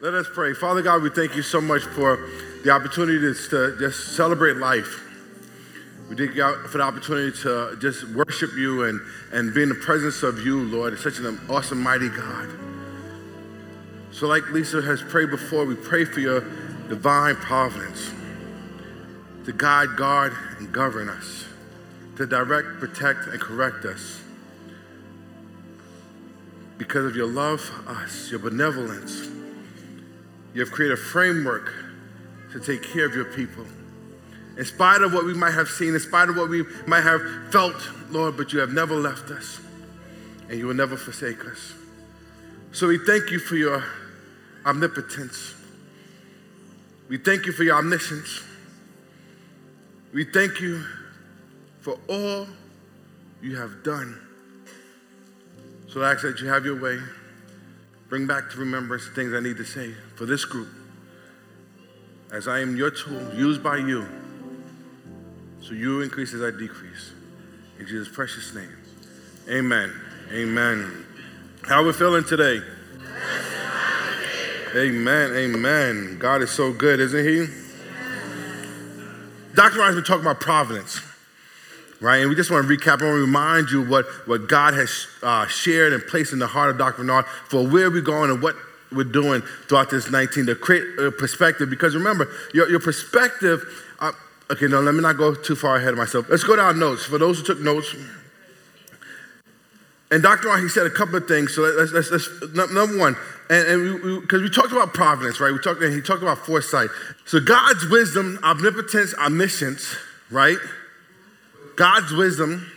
Let us pray. Father God, we thank you so much for the opportunity to, just celebrate life. We thank you for the opportunity to just worship you and, and be in the presence of you, Lord. It's such an awesome, mighty God. So, like Lisa has prayed before, we pray for your divine providence to guide, guard, and govern us, to direct, protect, and correct us. Because of your love for us, your benevolence, you have created a framework to take care of your people. In spite of what we might have seen, in spite of what we might have felt, Lord, but you have never left us and you will never forsake us. So we thank you for your omnipotence. We thank you for your omniscience. We thank you for all you have done. So I ask that you have your way. Bring back to remembrance the things I need to say for this group. As I am your tool, used by you. So you increase as I decrease. In Jesus' precious name. Amen. Amen. How are we feeling today? Amen. Amen. God is so good, isn't he? Dr. Ryan's been talking about providence, right? And we just want to recap. To remind you what, what God has uh, shared and placed in the heart of Dr. Bernard for where we're going and what we're doing throughout this 19 to create a perspective. Because remember, your, your perspective, uh, okay, no, let me not go too far ahead of myself. Let's go down notes. For those who took notes, and Dr. R, he said a couple of things. So let's, let's, let's number one, and because we, we, we, talked about providence, right? We talked, and he talked about foresight. So God's wisdom, omnipotence, omniscience, right? God's wisdom,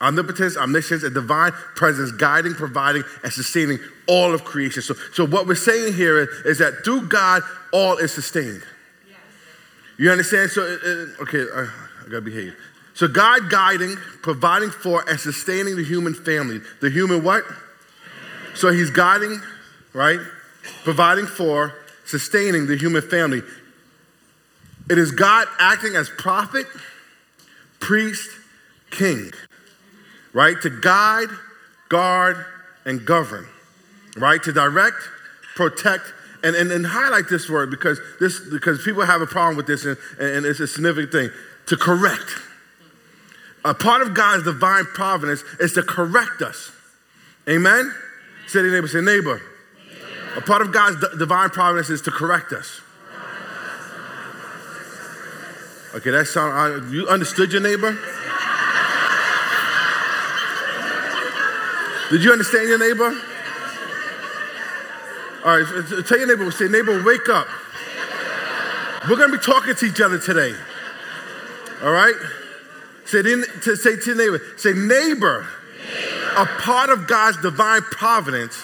omnipotence, omniscience, and divine presence, guiding, providing, and sustaining all of creation. So, so what we're saying here is, is that through God, all is sustained. Yes. You understand? So, uh, okay, I, I gotta behave. So God guiding, providing for, and sustaining the human family. The human what? So He's guiding, right? Providing for, sustaining the human family. It is God acting as prophet, priest, king, right? To guide, guard, and govern, right? To direct, protect, and, and, and highlight this word because this because people have a problem with this and, and it's a significant thing. To correct. A part of God's divine providence is to correct us. Amen? Say to neighbor, say neighbor. A part of God's d- divine providence is to correct us. Okay, that sound. Uh, you understood your neighbor? Did you understand your neighbor? All right, tell your neighbor, say, neighbor, wake up. We're going to be talking to each other today. All right? Say to, say to neighbor, say, neighbor, neighbor. a part of God's divine providence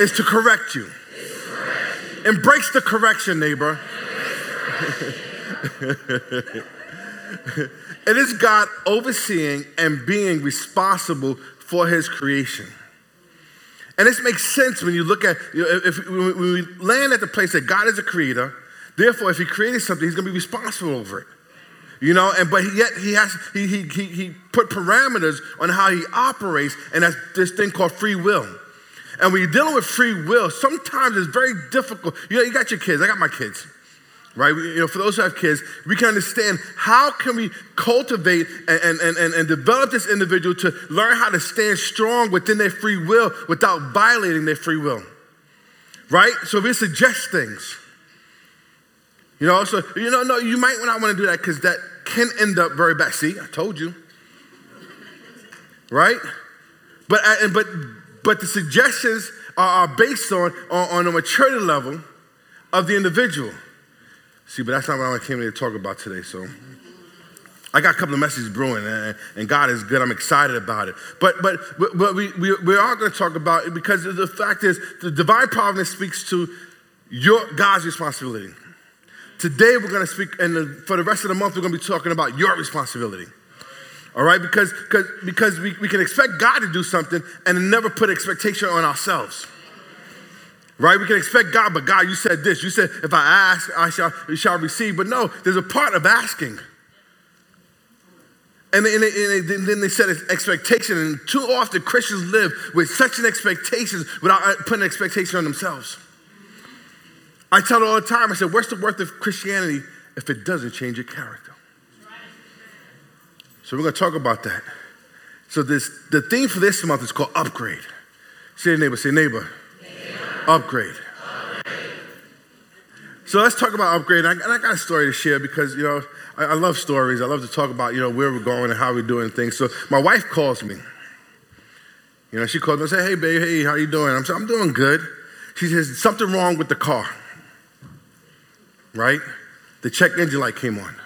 is to correct you. Embrace the correction, neighbor. it is God overseeing and being responsible for his creation. And this makes sense when you look at, if, when we land at the place that God is a creator, therefore, if he created something, he's going to be responsible over it. You know, and but yet he has he, he he he put parameters on how he operates, and that's this thing called free will. And when you're dealing with free will, sometimes it's very difficult. You know, you got your kids. I got my kids, right? You know, for those who have kids, we can understand how can we cultivate and, and, and, and develop this individual to learn how to stand strong within their free will without violating their free will, right? So we suggest things. You know, so you know, no, you might not want to do that because that can end up very bad. See, I told you. Right? But, uh, but, but the suggestions are, based on, on, on a maturity level of the individual. See, but that's not what I came here to talk about today. So I got a couple of messages brewing, and, and God is good. I'm excited about it. But but but we we, we are going to talk about it because the fact is, the divine providence speaks to your God's responsibility. Today we're going to speak, and for the rest of the month we're going to be talking about your responsibility. All right, because because because we, we can expect God to do something and never put expectation on ourselves. Right? We can expect God, but God, you said this. You said, if I ask, I shall, shall receive. But no, there's a part of asking. And, and, and, and then they set an expectation, and too often Christians live with such an expectation without uh, putting an expectation on themselves. I tell it all the time. I said, "What's the worth of Christianity if it doesn't change your character?" So we're going to talk about that. So this the theme for this month is called upgrade. Say neighbor, say neighbor. Upgrade. So let's talk about upgrade. And I, got a story to share because you know I, love stories. I love to talk about you know where we're going and how we're doing things. So my wife calls me. You know, she calls me and says, "Hey, babe, hey, how you doing?" I'm "I'm doing good." She says, "Something wrong with the car." Right? The check engine light came on.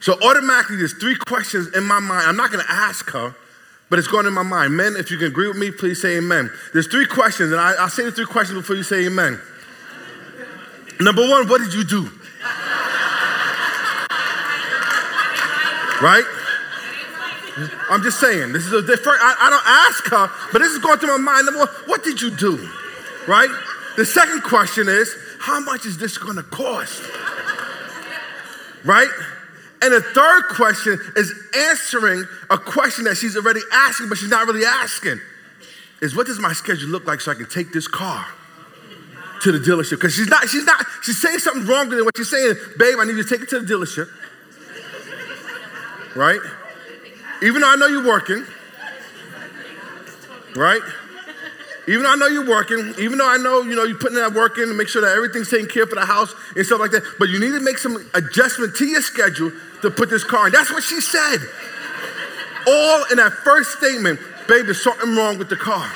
So automatically, there's three questions in my mind. I'm not going to ask her but it's going in my mind. Men, if you can agree with me, please say amen. There's three questions, and I, will say the three questions before you say amen. Number one, what did you do? right? I'm just saying, this is a different, I, I don't ask her, but this is going through my mind. Number one, what did you do? Right? The second question is, how much is this going to cost? Right? And the third question is answering a question that she's already asking, but she's not really asking. Is what does my schedule look like so I can take this car to the dealership? Because she's not, she's not, she's saying something wrong than what she's saying, babe, I need you to take it to the dealership. Right? Even though I know you're working. Right? Even though I know you're working, even though I know, you know, you're putting that work in to make sure that everything's taken care of for the house and stuff like that, but you need to make some adjustment to your schedule to put this car in. That's what she said. All in that first statement, babe, there's something wrong with the car.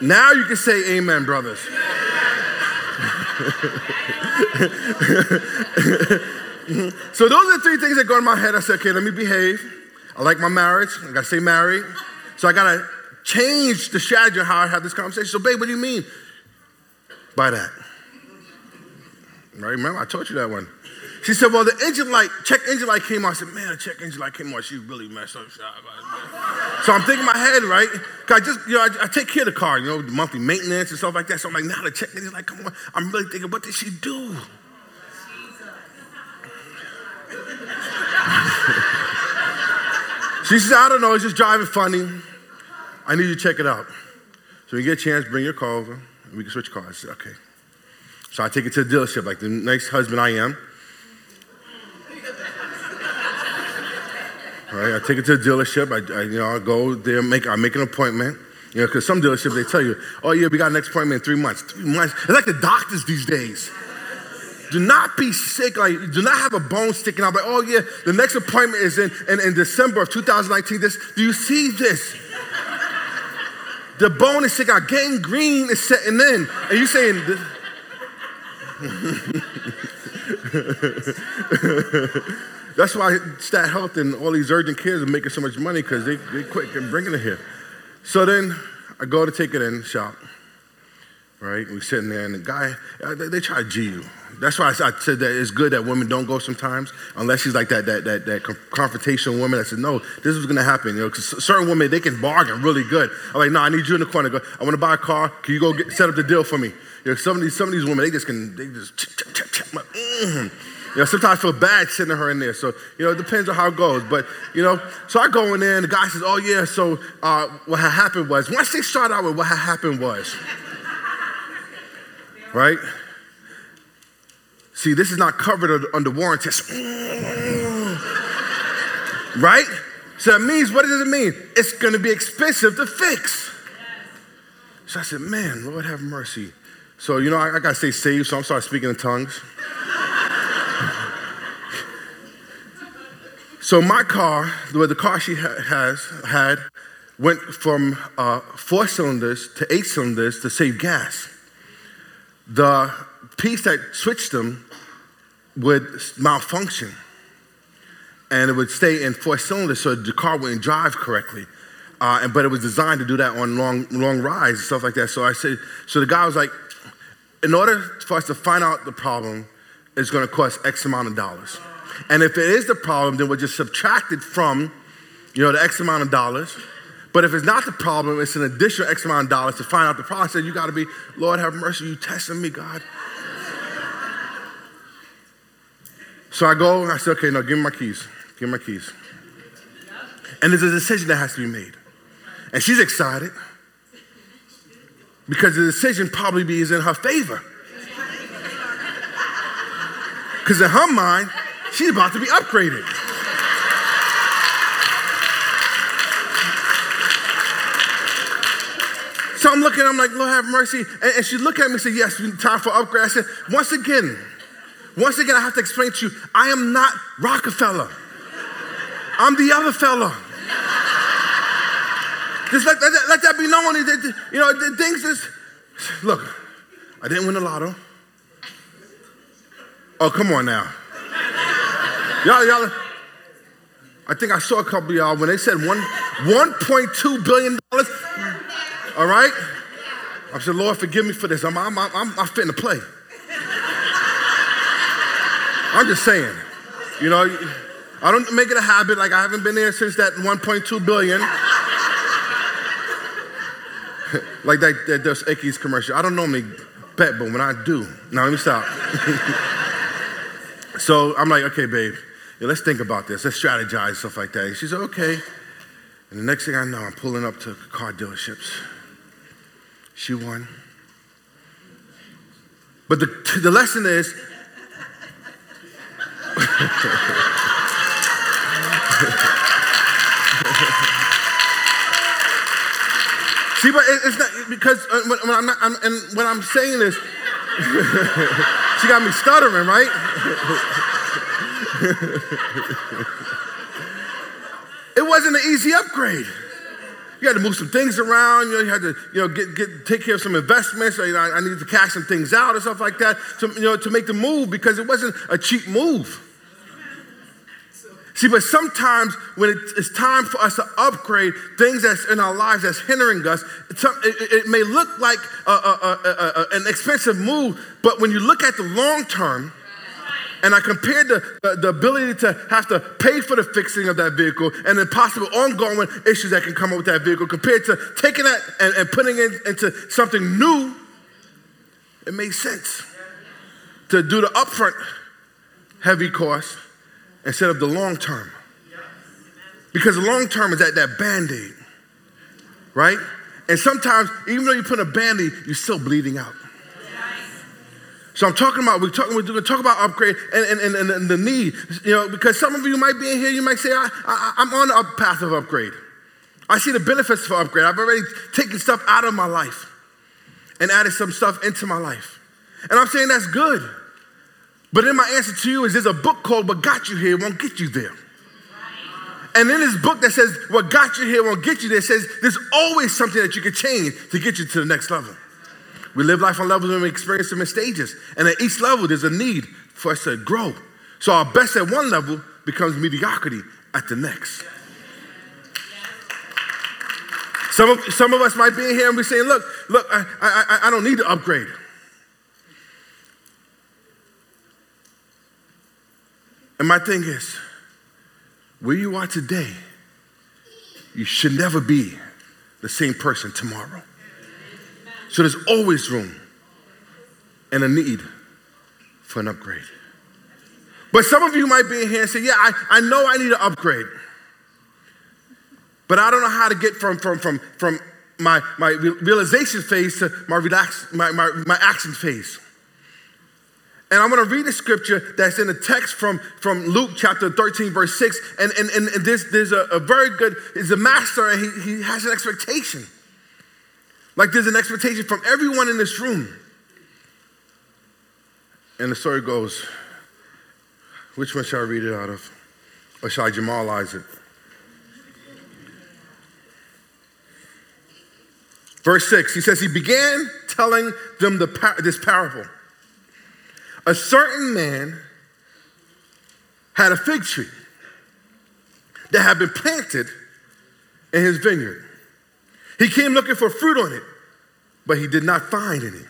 Now you can say amen, brothers. so those are the three things that go in my head. I said, okay, let me behave. I like my marriage. I gotta stay married. So I gotta change the strategy of how I have this conversation. So, babe, what do you mean by that? Right? Remember, I told you that one. She said, Well, the engine light, check engine light came on. I said, Man, check engine light came on. She really messed up. So I'm thinking in my head, right? I just, you know, I, I, take care of the car, you know, the monthly maintenance and stuff like that. So I'm like, now the check engine light come on. I'm really thinking, what did she do? She says, I don't know, it's just driving funny. I need you to check it out. So when you get a chance, bring your car over, and we can switch cars. I said, okay. So I take it to the dealership, like the nice husband I am. All right, I take it to the dealership. I, I you know, I go there, make, I make an appointment. You know, because some dealerships they tell you, oh yeah, we got an next appointment in three months. Three months. It's like the doctors these days. Do not be sick. Like, do not have a bone sticking out. Like, oh yeah, the next appointment is in, in, in December of 2019. This, do you see this? the bone is sticking out. Gangrene is setting in. And you saying, That's why Stat Health and all these urgent cares are making so much money because they, they quick and bringing it here. So then I go to take it in shop, right? We're sitting there and the guy, uh, they, they try to G you. That's why I said that it's good that women don't go sometimes, unless she's like that that that, that confrontational woman that said, no, this is gonna happen. You know, because certain women they can bargain really good. I'm like, no, I need you in the corner. Go, I want to buy a car. Can you go get, set up the deal for me? You know, some of these some of these women they just can they just. mm You know, sometimes I feel bad sending her in there. So, you know, it depends on how it goes. But, you know, so I go in there and the guy says, oh, yeah, so uh, what happened was, once they start out with what happened was, right? See, this is not covered under warranty. right? So that means, what does it mean? It's going to be expensive to fix. So I said, man, Lord have mercy. So, you know, I, I got to stay safe, so I'm starting speaking in tongues. so my car, the, the car she ha- has had, went from uh, four cylinders to eight cylinders to save gas. The piece that switched them would malfunction and it would stay in four cylinders so the car wouldn't drive correctly. Uh, and, but it was designed to do that on long, long rides and stuff like that. So I said, so the guy was like, in order for us to find out the problem, it's going to cost X amount of dollars. And if it is the problem, then we'll just subtract it from, you know, the X amount of dollars. But if it's not the problem, it's an additional X amount of dollars to find out the problem. Said, you got to be, Lord have mercy, you testing me, God. So I go, and I say, okay, now give me my keys. Give me my keys. And there's a decision that has to be made. And she's excited because the decision probably is in her favor. Because in her mind, she's about to be upgraded. So I'm looking, I'm like, Lord have mercy. And, and she looked at me and said, Yes, time for upgrade. I said, Once again, once again, I have to explain to you, I am not Rockefeller. I'm the other fella. Just let, let, let that be known. You know, things just, look, I didn't win the lotto. Oh, come on now. Y'all, y'all, I think I saw a couple of y'all when they said one, $1.2 billion. All right? I said, Lord, forgive me for this. I'm, I'm, I'm, I'm fitting to play. I'm just saying. You know, I don't make it a habit. Like I haven't been there since that 1.2 billion. like that, that Dos Equis commercial. I don't normally bet, but when I do, now let me stop. so I'm like, okay, babe, yeah, let's think about this. Let's strategize, stuff like that. And she okay. And the next thing I know, I'm pulling up to car dealerships. She won. But the, the lesson is See, but it's not because uh, when, I'm not, I'm, and when I'm saying this, she got me stuttering, right? it wasn't an easy upgrade. You had to move some things around. You, know, you had to, you know, get, get, take care of some investments. So, you know, I, I needed to cash some things out and stuff like that to, you know, to make the move because it wasn't a cheap move. See, but sometimes when it's time for us to upgrade things that's in our lives that's hindering us, it, may look like a, a, a, an expensive move, but when you look at the long term, and I compared the, the, the, ability to have to pay for the fixing of that vehicle and the possible ongoing issues that can come up with that vehicle compared to taking that and, and putting it into something new, it makes sense to do the upfront heavy cost instead of the long term. Because the long term is that, that band aid, right? And sometimes, even though you put a band aid, you're still bleeding out. So I'm talking about, we're talking, we're going to talk about upgrade and, and, and, and, the need, you know, because some of you might be in here, you might say, I, I, I'm on a path of upgrade. I see the benefits for upgrade. I've already taken stuff out of my life and added some stuff into my life. And I'm saying that's good. But then my answer to you is there's a book called What Got You Here Won't Get You There. And in this book that says what got you here won't get you there, says there's always something that you can change to get you to the next level. We live life on levels and we experience them in stages. And at each level, there's a need for us to grow. So our best at one level becomes mediocrity at the next. Some of, some of us might be in here and be saying, look, look, I, I, I don't need to upgrade. And my thing is, where you are today, you should never be the same person tomorrow. So there's always room and a need for an upgrade. But some of you might be in here and say, Yeah, I, I know I need an upgrade. But I don't know how to get from, from, from, from my, my realization phase to my, relax, my, my, my action phase. And I'm going to read a scripture that's in the text from, from Luke chapter 13, verse 6. And, and, and there's, there's a, a very good, he's a master and he, he has an expectation. Like there's an expectation from everyone in this room. And the story goes, which one shall I read it out of? Or shall I Jamalize it? Verse 6, he says, He began telling them the, this parable. A certain man had a fig tree that had been planted in his vineyard. He came looking for fruit on it, but he did not find any.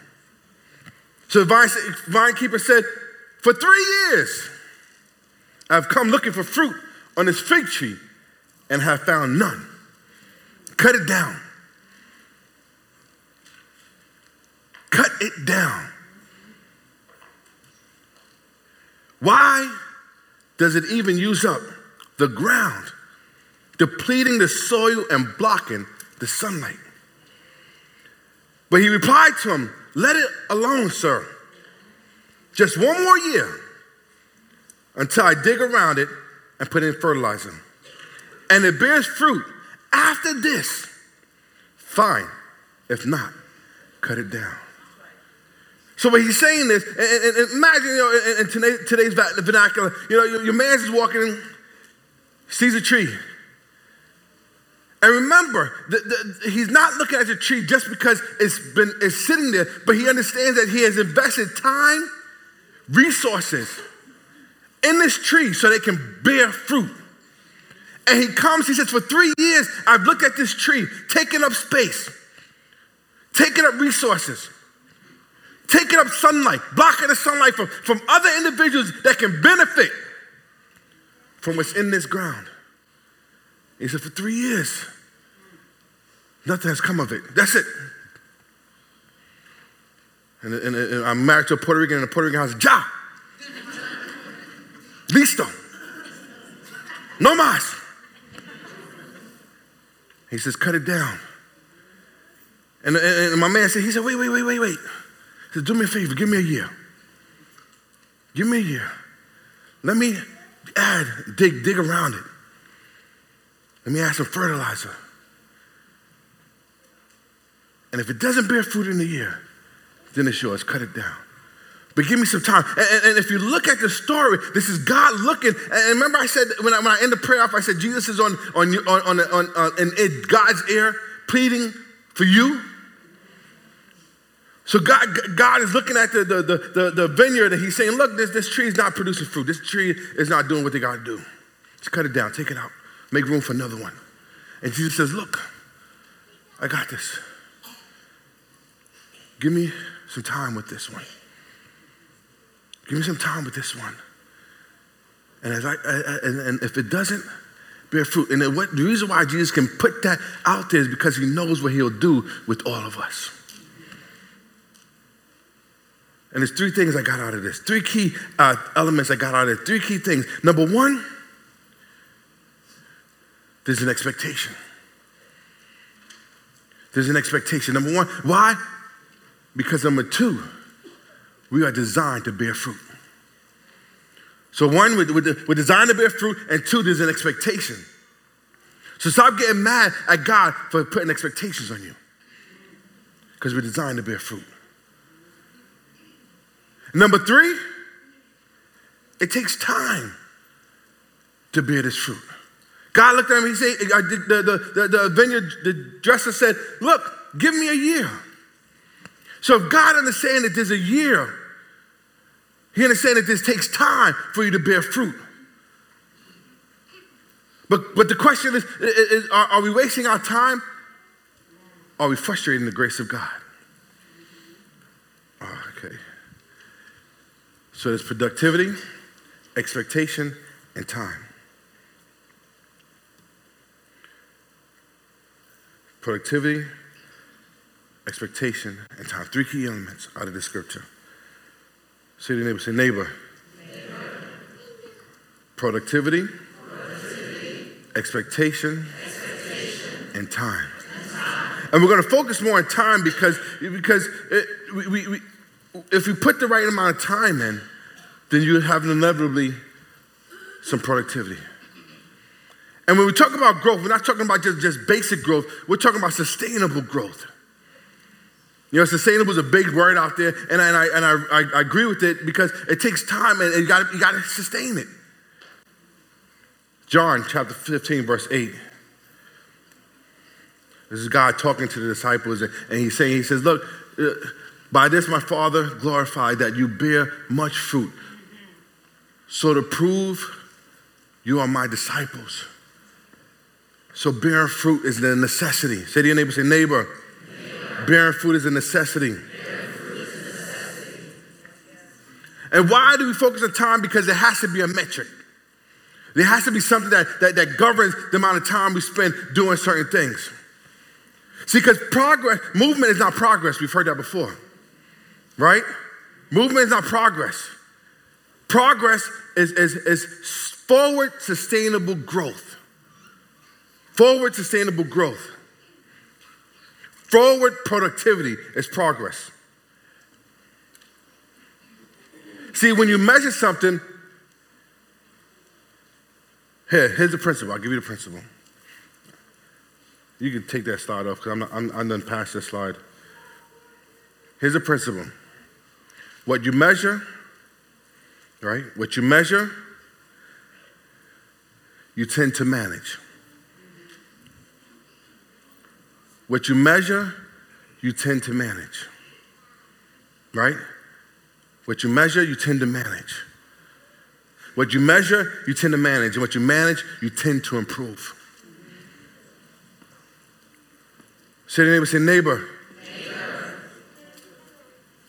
So the vine, vine keeper said, For three years I've come looking for fruit on this fig tree and have found none. Cut it down. Cut it down. Why does it even use up the ground, depleting the soil and blocking the sunlight. But he replied to him, Let it alone, sir. Just one more year until I dig around it and put in fertilizer. And it bears fruit. After this, fine. If not, cut it down. So what he's saying is, and, and, and imagine, you know, in, in today's vernacular, you know, your, your man's walking in, sees a tree. And remember, the, the, he's not looking at the tree just because it's been it's sitting there, but he understands that he has invested time, resources in this tree so they can bear fruit. And he comes, he says, For three years, I've looked at this tree, taking up space, taking up resources taking up sunlight, blocking the sunlight from, from other individuals that can benefit from what's in this ground. He said, for three years, nothing has come of it. That's it. And, and, and I'm married to a Puerto Rican and a Puerto Rican house. Ja! Listo. No más. He says, cut it down. And, and, and my man said, he said, wait, wait, wait, wait, wait. Said, Do me a favor, give me a year. Give me a year. Let me add, dig, dig around it. Let me add some fertilizer. And if it doesn't bear fruit in the year, then it's yours. Cut it down. But give me some time. And, and, if you look at the story, this is God looking. And remember, I said when I, when I end the prayer off, I said Jesus is on on on on, on, on in, in God's ear, pleading for you. So God, God is looking at the, the, the, the, vineyard and he's saying, look, this, this tree is not producing fruit. This tree is not doing what they got to do. Just cut it down, take it out, make room for another one. And Jesus says, look, I got this. Give me some time with this one. Give me some time with this one. And, as I, I and, and if it doesn't bear fruit, and what, the reason why Jesus can put that out there is because he knows what he'll do with all of us. And there's three things I got out of this. Three key uh, elements I got out of it. Three key things. Number one, there's an expectation. There's an expectation. Number one, why? Because number two, we are designed to bear fruit. So, one, we're designed to bear fruit, and two, there's an expectation. So, stop getting mad at God for putting expectations on you because we're designed to bear fruit. Number three, it takes time to bear this fruit. God looked at him, he said, the, the, the, the vineyard, the dresser said, Look, give me a year. So if God understands that there's a year, he understands that this takes time for you to bear fruit. But, but the question is, is are, are we wasting our time? Are we frustrating the grace of God? Oh, okay. So there's productivity, expectation, and time. Productivity, expectation, and time. Three key elements out of the scripture. Say to your neighbor, say neighbor. neighbor. Productivity, Productivity. Expectation, expectation, and time. And, time. and we're going to focus more on time because, because it, we, we, if you put the right amount of time in, then you have inevitably some productivity. And when we talk about growth, we're not talking about just, just basic growth, we're talking about sustainable growth. You know, sustainable is a big word out there, and I, and I, and I, I agree with it because it takes time and you got you got to sustain it. John chapter 15, verse 8. This is God talking to the disciples, and he's saying, He says, Look, uh, by this my Father glorified that you bear much fruit. So to prove you are my disciples. So bearing fruit is a necessity. Say to your neighbor, say, neighbor, neighbor. bearing fruit is a necessity. And why do we focus on time? Because it has to be a metric. There has to be something that, that, that governs the amount of time we spend doing certain things. See, because progress, movement is not progress. We've heard that before right? Movement is not progress. Progress is, is, is forward sustainable growth. Forward sustainable growth. Forward productivity is progress. See, when you measure something, here, here's the principle. I'll give you the principle. You can take that slide off because I'm, I'm, I'm done past this slide. Here's the principle. What you measure, right? What you measure, you tend to manage. What you measure, you tend to manage. Right? What you measure, you tend to manage. What you measure, you tend to manage. And what you manage, you tend to improve. Say to neighbor, say neighbor. neighbor.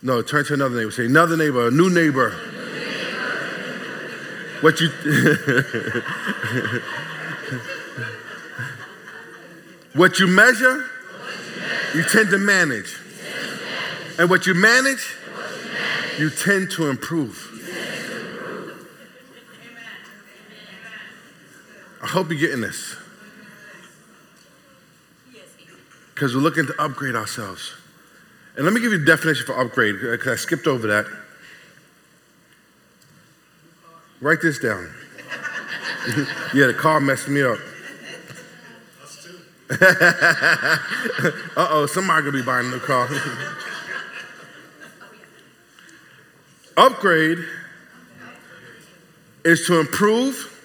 No, turn to another neighbor. Say another neighbor, a new neighbor. New neighbor. What you What you measure, you tend to manage. And what you manage, you tend to improve. I hope you're getting this. Because we're looking to upgrade ourselves. And let me give you a definition for upgrade, because I skipped over that. Write this down. yeah, the car messed me up. uh oh, somebody gonna be buying a new car. Upgrade is to improve,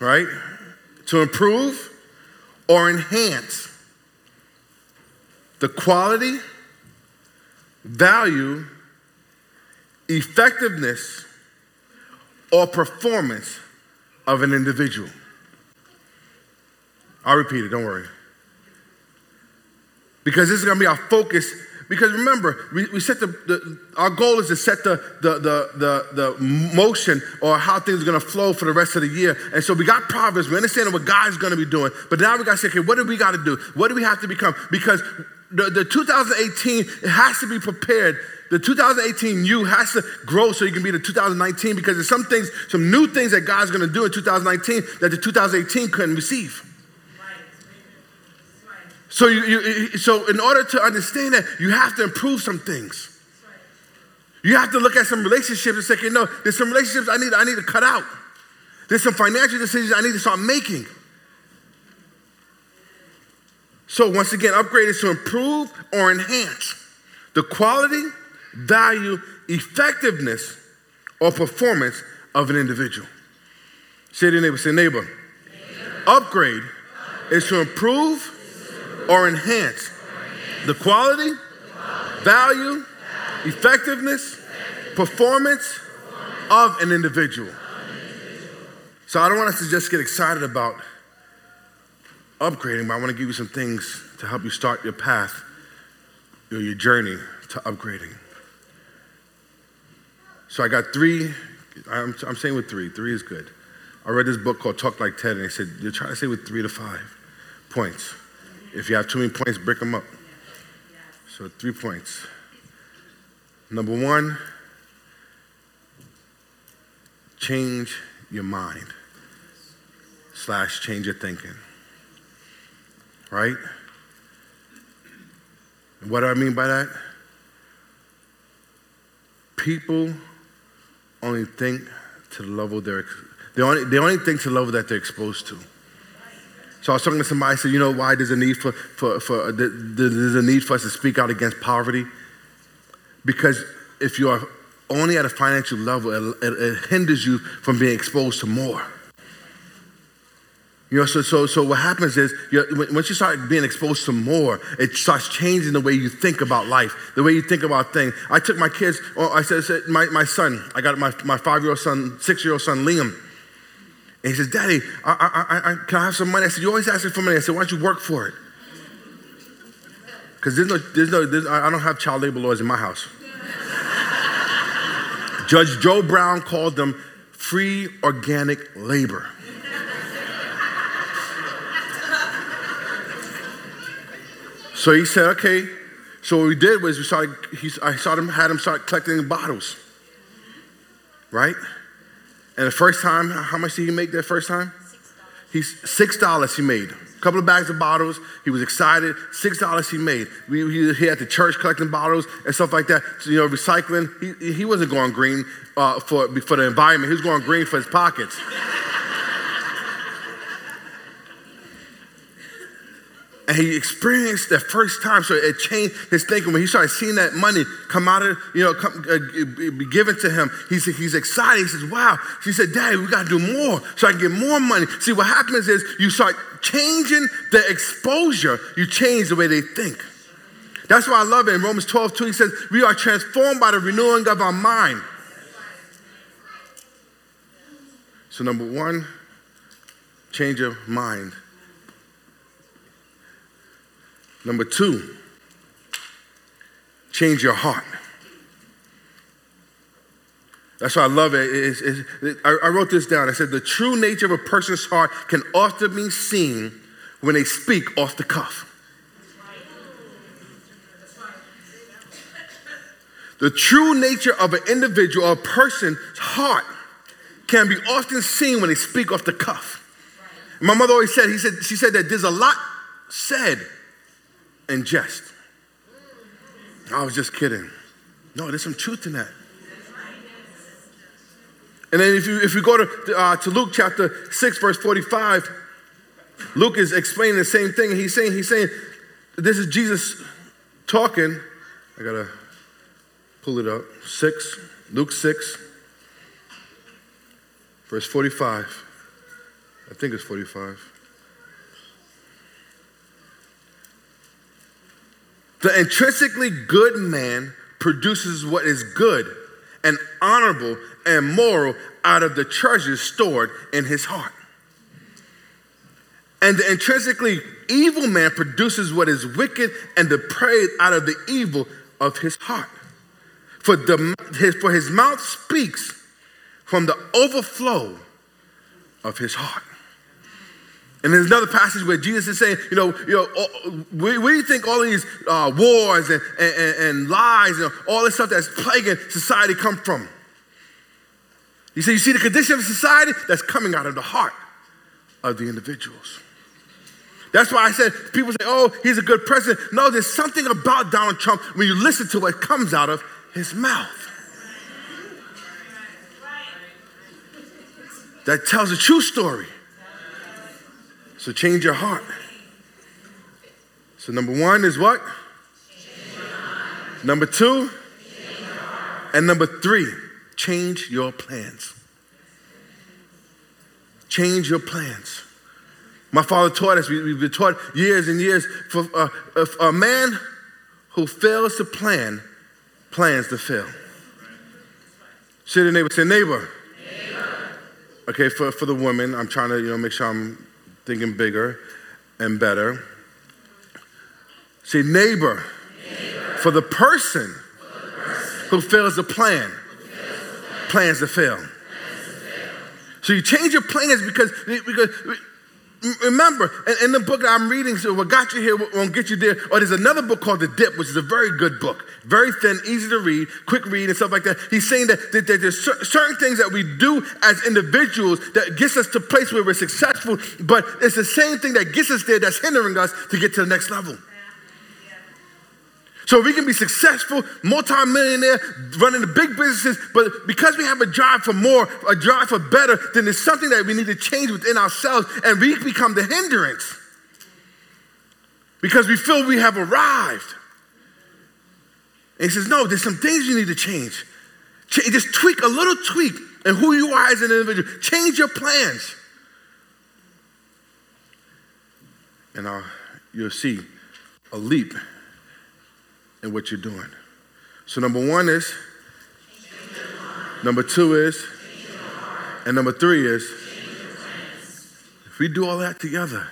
right? To improve or enhance the quality, value, effectiveness, or performance of an individual. I'll repeat it, don't worry. Because this is to be our focus. Because remember, we, we set the, the, our goal is to set the, the, the, the, the motion or how things are to flow for the rest of the year. And so we got Proverbs, we understand what God's to be doing. But now we got to say, okay, what do we got to do? What do we have to become? Because the, the 2018, it has to be prepared the 2018 you has to grow so you can be the 2019 because there's some things, some new things that God's going to do in 2019 that the 2018 couldn't receive. So, you, you, so in order to understand that, you have to improve some things. You have to look at some relationships and say, okay, no, there's some relationships I need, I need to cut out. There's some financial decisions I need to start making. So once again, upgrade is to improve or enhance the quality, value, effectiveness, or performance of an individual. Say to your neighbor, say neighbor. neighbor. Upgrade, upgrade is to improve or enhance the quality, value, effectiveness, performance of an individual. So I don't want us to just get excited about upgrading, but I want to give you some things to help you start your path, your, your journey to upgrading. So I got three, I'm, I'm saying with three, three is good. I read this book called Talk Like TED, and they said, you're trying to say with three to five points. If you have too many points, break them up. So, three points. Number one, change your mind slash change your thinking. Right? And what do I mean by that? People only think to the level they're, they only, they only think to the level that they're exposed to. So I was talking to somebody, I said, you know why there's a need for, for, for uh, there's a need for us to speak out against poverty? Because if you are only at a financial level, it, it, it hinders you from being exposed to more. You know, so, so, so what happens is, once you start being exposed to more, it starts changing the way you think about life, the way you think about things. I took my kids, oh, I said, said my, my son, I got my, my five-year-old son, six-year-old son, Liam. And he says, Daddy, I, I, I, can I have some money? I said, You always ask for money. I said, Why don't you work for it? Because there's no, there's no, there's, I don't have child labor laws in my house. Judge Joe Brown called them free organic labor. So he said, okay. So what we did was we started, he, I saw him, had him start collecting bottles. right? And the first time, how much did he make that first time? He's six dollars he made. A couple of bags of bottles. He was excited. Six dollars he made. We, he, he had the church collecting bottles and stuff like that. So, you know, recycling. He, he wasn't going green uh, for, for the environment. He was going green for his pockets. And he experienced that first time. So it changed his thinking. When he started seeing that money come out of, you know, come, uh, be given to him, he's, he's excited. He says, wow. She said, Daddy, we got to do more so I can get more money. See, what happens is you start changing the exposure, you change the way they think. That's why I love it. In Romans 12, 2, he says, we are transformed by the renewing of our mind. So, number one, change your mind. Number two, change your heart. That's why I love it. It's, it's, I, I wrote this down. I said, the true nature of a person's heart can often be seen when they speak off the cuff. The true nature of an individual or a person's heart can be often seen when they speak off the cuff. My mother always said, he said, she said that there's a lot said in jest. I was just kidding. No, there's some truth in that. And then if you, if you go to, uh, to Luke chapter 6, verse 45, Luke is explaining the same thing. He's saying, he's saying, this is Jesus talking. I gotta pull it up. 6, Luke 6, verse 45. I think it's 45. The intrinsically good man produces what is good and honorable and moral out of the treasures stored in his heart. And the intrinsically evil man produces what is wicked and depraved out of the evil of his heart. For, the, his, for his mouth speaks from the overflow of his heart. And there's another passage where Jesus is saying, you know, you know, where, do you think all these uh, wars and, and, and, lies and all this stuff that's plaguing society come from? He said, you see the condition of society that's coming out of the heart of the individuals. That's why I said, people say, oh, he's a good president. No, there's something about Donald Trump when you listen to what comes out of his mouth. That tells a true story. So change your heart. So number one is what? Number two? And number three, change your plans. Change your plans. My father taught us, we, have been taught years and years, for uh, a man who fails to plan, plans to fail. Say to neighbor, say neighbor. neighbor. Okay, for, for the women, I'm trying to you know make sure I'm thinking bigger and better. See, neighbor, neighbor. For, the person, for the person who fails to plan, plans to fail. So you change your plans because, because remember, in, the book that I'm reading, so what got you here won't get you there. Or there's another book called The Dip, which is a very good book. Very thin, easy to read, quick read, and stuff like that. He's saying that, that, that there's certain things that we do as individuals that gets us to place where we're successful, but it's the same thing that gets us there that's hindering us to get to the next level. So we can be successful, multimillionaire, running the big businesses, but because we have a drive for more, a drive for better, then there's something that we need to change within ourselves, and we become the hindrance because we feel we have arrived. And he says, No, there's some things you need to change. Ch- just tweak a little tweak in who you are as an individual. Change your plans. And uh, you'll see a leap in what you're doing. So, number one is, number two is, and number three is, if we do all that together,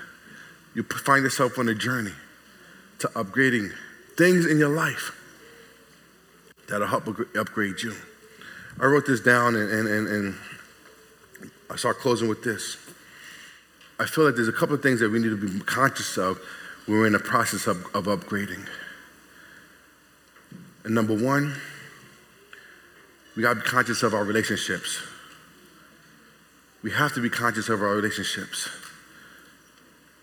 you find yourself on a journey to upgrading things in your life that'll help upgrade you. I wrote this down and, and, and, and I start closing with this. I feel like there's a couple of things that we need to be conscious of when we're in the process of, of upgrading. And number one, we got to be conscious of our relationships. We have to be conscious of our relationships.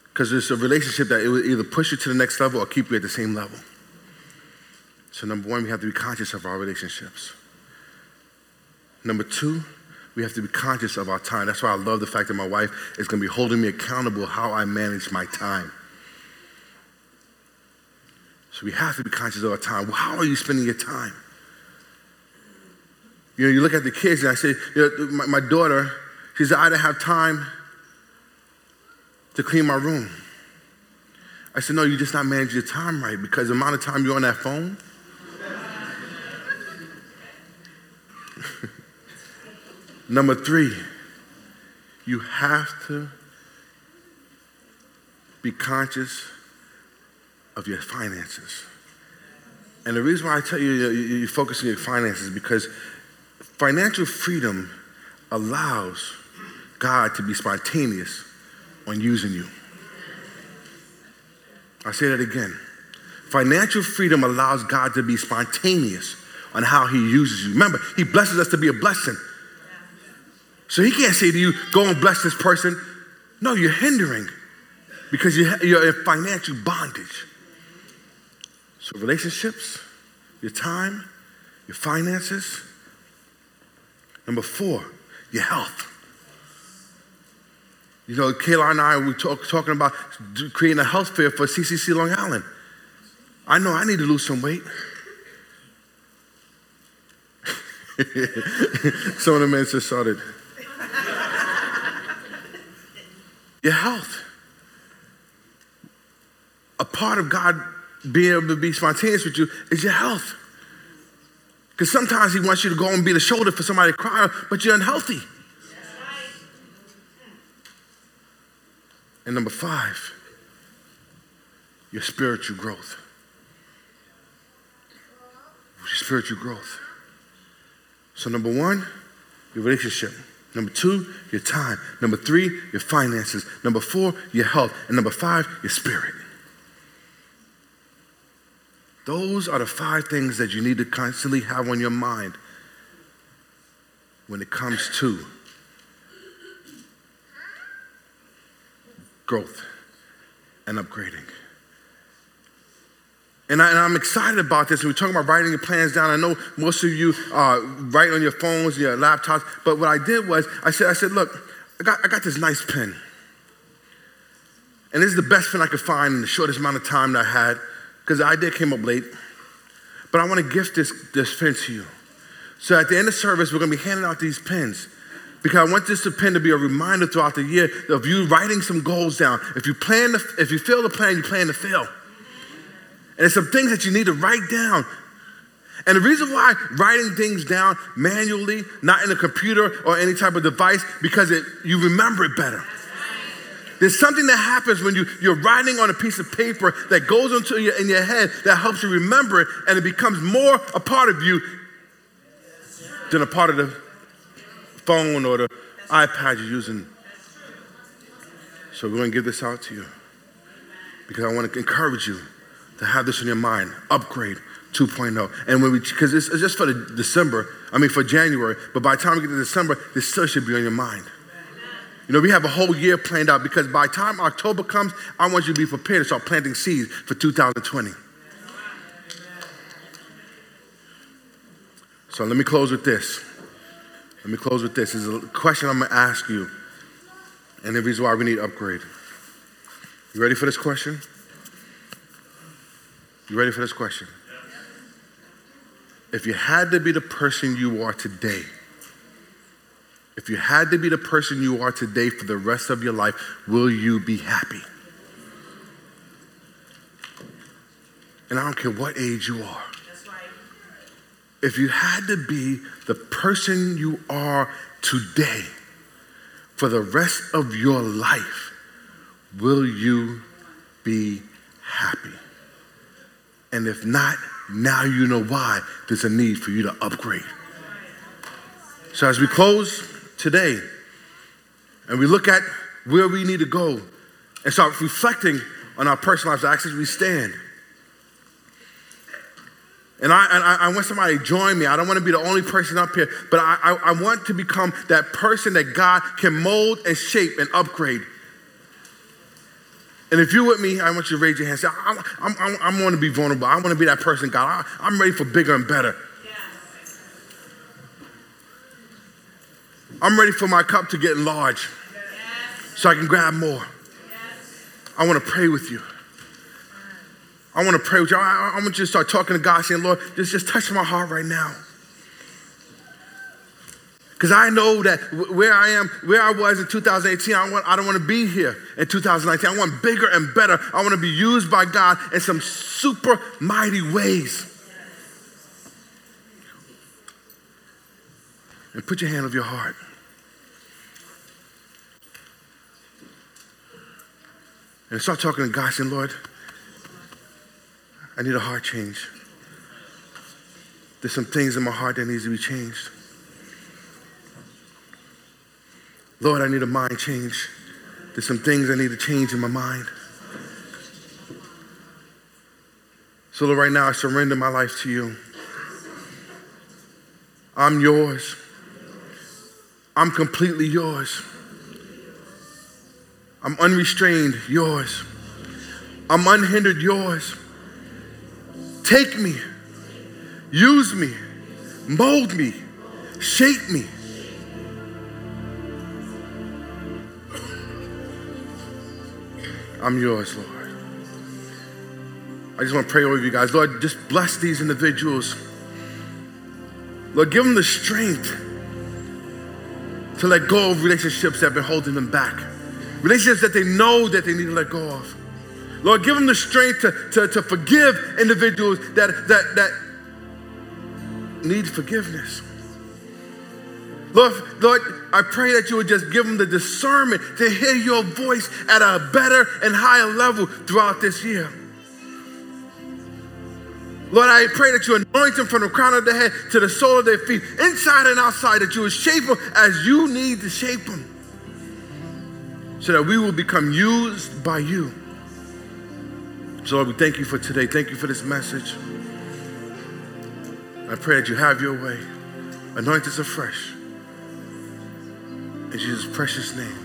Because it's a relationship that it will either push you to the next level or keep you at the same level. So, number one, we have to be conscious of our relationships. Number two, we have to be conscious of our time. That's why I love the fact that my wife is going to be holding me accountable how I manage my time. So we have to be conscious of our time. How are you spending your time? You know, you look at the kids and I say, you know, my, my daughter, she said, I didn't have time to clean my room. I said, no, you're just not managing your time right because the amount of time you're on that phone. Number three, you have to be conscious of your finances. And the reason why I tell you you focus on your finances is because financial freedom allows God to be spontaneous on using you. I say that again. Financial freedom allows God to be spontaneous on how he uses you. Remember, he blesses us to be a blessing. So he can't say to you, go and bless this person. No, you're hindering because you're in financial bondage. So, relationships, your time, your finances. Number four, your health. You know, Kayla and I were talk, talking about creating a health fair for CCC Long Island. I know I need to lose some weight. some of the men just started. your health. A part of God being able to be spontaneous with you is your health. Because sometimes He wants you to go and be the shoulder for somebody crying, but you're unhealthy. And number five, your spiritual growth. Your spiritual growth. So, number one, your relationship. Number two, your time. Number three, your finances. Number four, your health. And number five, your spirit. Those are the five things that you need to constantly have on your mind when it comes to growth and upgrading. And, I, am excited about this. And We're talking about writing your plans down. I know most of you uh, write on your phones, your laptops. But what I did was, I said, I said, look, I got, I got this nice pen. And this is the best pen I could find in the shortest amount of time that I had, because the idea came up late. But I want to gift this, this pen to you. So at the end of service, we're going to be handing out these pens because I want this pen to be a reminder throughout the year of you writing some goals down. If you plan, to, if you fail the plan, you plan to fail. And there's some things that you need to write down. And the reason why writing things down manually, not in a computer or any type of device, because it, you remember it better. There's something that happens when you, you're writing on a piece of paper that goes into your, in your head that helps you remember it, and it becomes more a part of you than a part of the phone or the iPad you're using. So we're going to give this out to you because I want to encourage you to have this in your mind. Upgrade 2.0. And when we, because it's, it's just for December, I mean for January, but by the time we get to December, this still should be on your mind. You know, we have a whole year planned out because by time October comes, I want you to be prepared to start planting seeds for 2020. So let me close with this. Let me close with this. This is a question I'm going to ask you, and the reason why we need upgrade. You ready for this question? You ready for this question? If you had to be the person you are today, if you had to be the person you are today for the rest of your life, will you be happy? And I don't care what age you are if you had to be the person you are today for the rest of your life, will you be happy? And if not, now you know why there's a need for you to upgrade. So as we close today and we look at where we need to go and start reflecting on our personal lives, actually we stand. And I, and I, I want somebody to join me. I don't want to be the only person up here, but I, I, I want to become that person that God can mold and shape and upgrade. And if you're with me, I want you to raise your hand. Say, I, I'm, I'm, I'm going to be vulnerable. I want to be that person, God. I, I'm ready for bigger and better. I'm ready for my cup to get enlarged so I can grab more. I want to pray with you. I want to pray with you. I, I, want you to start talking to God, saying, Lord, just, just touch my heart right now. Because I know that where I am, where I was in 2018, I, want, I don't want to be here in 2019. I want bigger and better. I want to be used by God in some super mighty ways. And put your hand on your heart. And I start talking to God, saying, Lord, I need a heart change. There's some things in my heart that needs to be changed. Lord, I need a mind change. There's some things I need to change in my mind. So, Lord, right now I surrender my life to you. I'm yours. I'm completely yours. I'm unrestrained yours. I'm unhindered yours. Take me, use me, mold me, shape me. I'm yours, Lord. I just want to pray over you guys. Lord, just bless these individuals. Lord, give them the strength to let go of relationships that have been holding them back. Relationships that they know that they need to let go of. Lord, give them the strength to, to, to forgive individuals that, that, that need forgiveness. Lord, Lord, I pray that you would just give them the discernment to hear your voice at a better and higher level throughout this year. Lord, I pray that you anoint them from the crown of their head to the sole of their feet, inside and outside, that you would shape them as you need to shape them, so that we will become used by you. So, Lord, we thank you for today. Thank you for this message. I pray that you have your way. Anoint us afresh. In Jesus' precious name.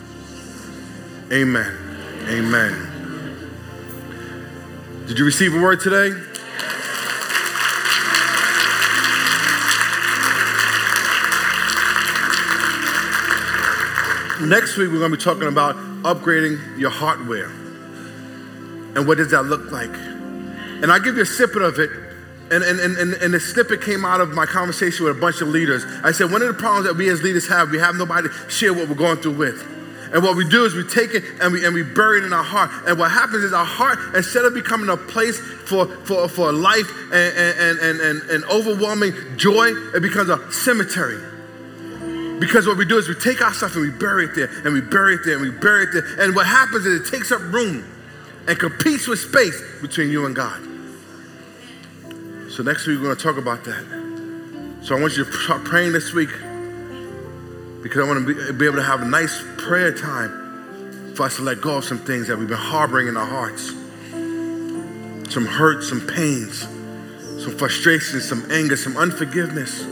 Amen. Amen. Did you receive a word today? Next week, we're going to be talking about upgrading your hardware. And what does that look like? And I'll give you a snippet of it. And, and, and, and the snippet came out of my conversation with a bunch of leaders. I said, one of the problems that we as leaders have, we have nobody to share what we're going through with. And what we do is we take it and we, and we bury it in our heart. And what happens is our heart, instead of becoming a place for, for, for life and, and, and, and, and overwhelming joy, it becomes a cemetery. Because what we do is we take our stuff and we bury it there, and we bury it there, and we bury it there. And what happens is it takes up room and competes with space between you and God. So next week we're going to talk about that. So I want you to start praying this week because I want to be, be able to have a nice prayer time for us to let go of some things that we've been harboring in our hearts. Some hurts, some pains, some frustrations, some anger, some unforgiveness.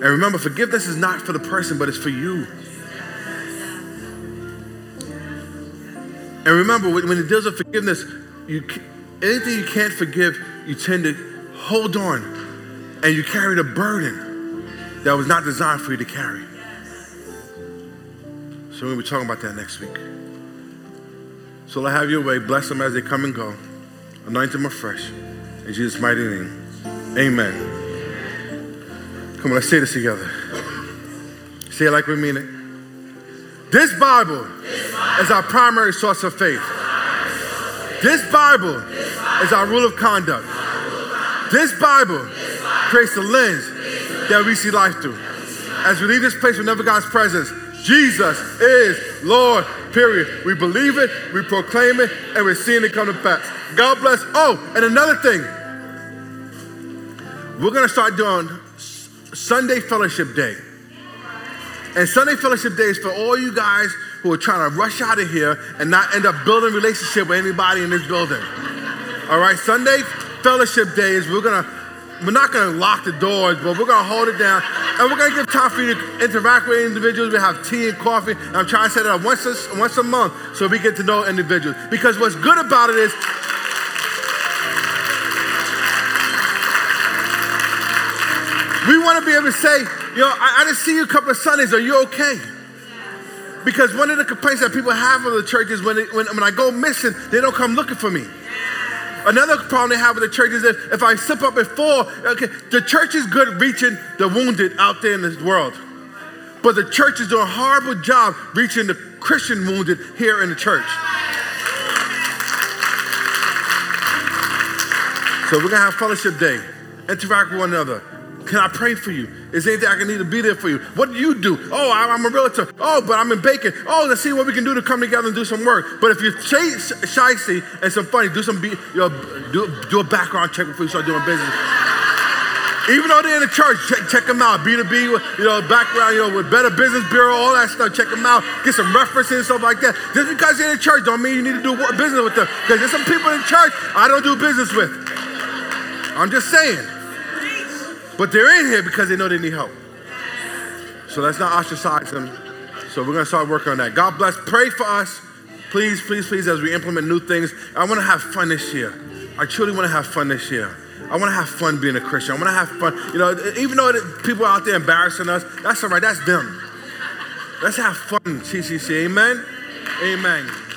And remember, forgiveness is not for the person, but it's for you. And remember, when it deals with forgiveness, you, anything you can't forgive, you tend to hold on and you carry the burden that was not designed for you to carry. So we're going to be talking about that next week. So let have your way. Bless them as they come and go. Anoint them afresh. In Jesus' mighty name. Amen. Come on, let's say this together. Say it like we mean it. This Bible, is our primary source of faith. This Bible, is our rule of conduct. This Bible, creates the lens that we see life through. As we leave this place with never God's presence, Jesus is Lord, period. We believe it, we proclaim it, and we're seeing it come to pass. God bless. Oh, and another thing. We're going to start doing Sunday Fellowship Day. And Sunday Fellowship Day is for all you guys who are trying to rush out of here and not end up building relationship with anybody in this building. All right, Sunday Fellowship Day is we're gonna we're not gonna lock the doors, but we're gonna hold it down, and we're gonna give time for you to interact with individuals. We have tea and coffee. And I'm trying to set it up once a, once a month so we get to know individuals. Because what's good about it is we want to be able to say, yo, I, I didn't see you a couple of Sundays. Are you okay? Because one of the complaints that people have of the church is when, when, when I go missing, they don't come looking for me. Another problem they have with the church is that if I slip up at four, okay, the church is good reaching the wounded out there in this world. But the church is doing a horrible job reaching the Christian wounded here in the church. So we're gonna have fellowship day. Interact with one another. Can I pray for you? Is there anything I can need to be there for you? What do you do? Oh, I'm a realtor. Oh, but I'm in bacon. Oh, let's see what we can do to come together and do some work. But if you're shy and some funny, do some, you know, do, do a background check before you start doing business. Even though they're in the church, check, check them out. B2B, you know, background, you know, with Better Business Bureau, all that stuff. Check them out. Get some references and stuff like that. Just because you're in the church don't mean you need to do business with them. Because there's some people in church I don't do business with. I'm just saying. But they're in here because they know they need help. So let's not ostracize them. So we're going to start working on that. God bless. Pray for us. Please, please, please, as we implement new things. I want to have fun this year. I truly want to have fun this year. I want to have fun being a Christian. I want to have fun. You know, even though people out there embarrassing us, that's all right. That's them. Let's have fun, CCC. Amen. Amen.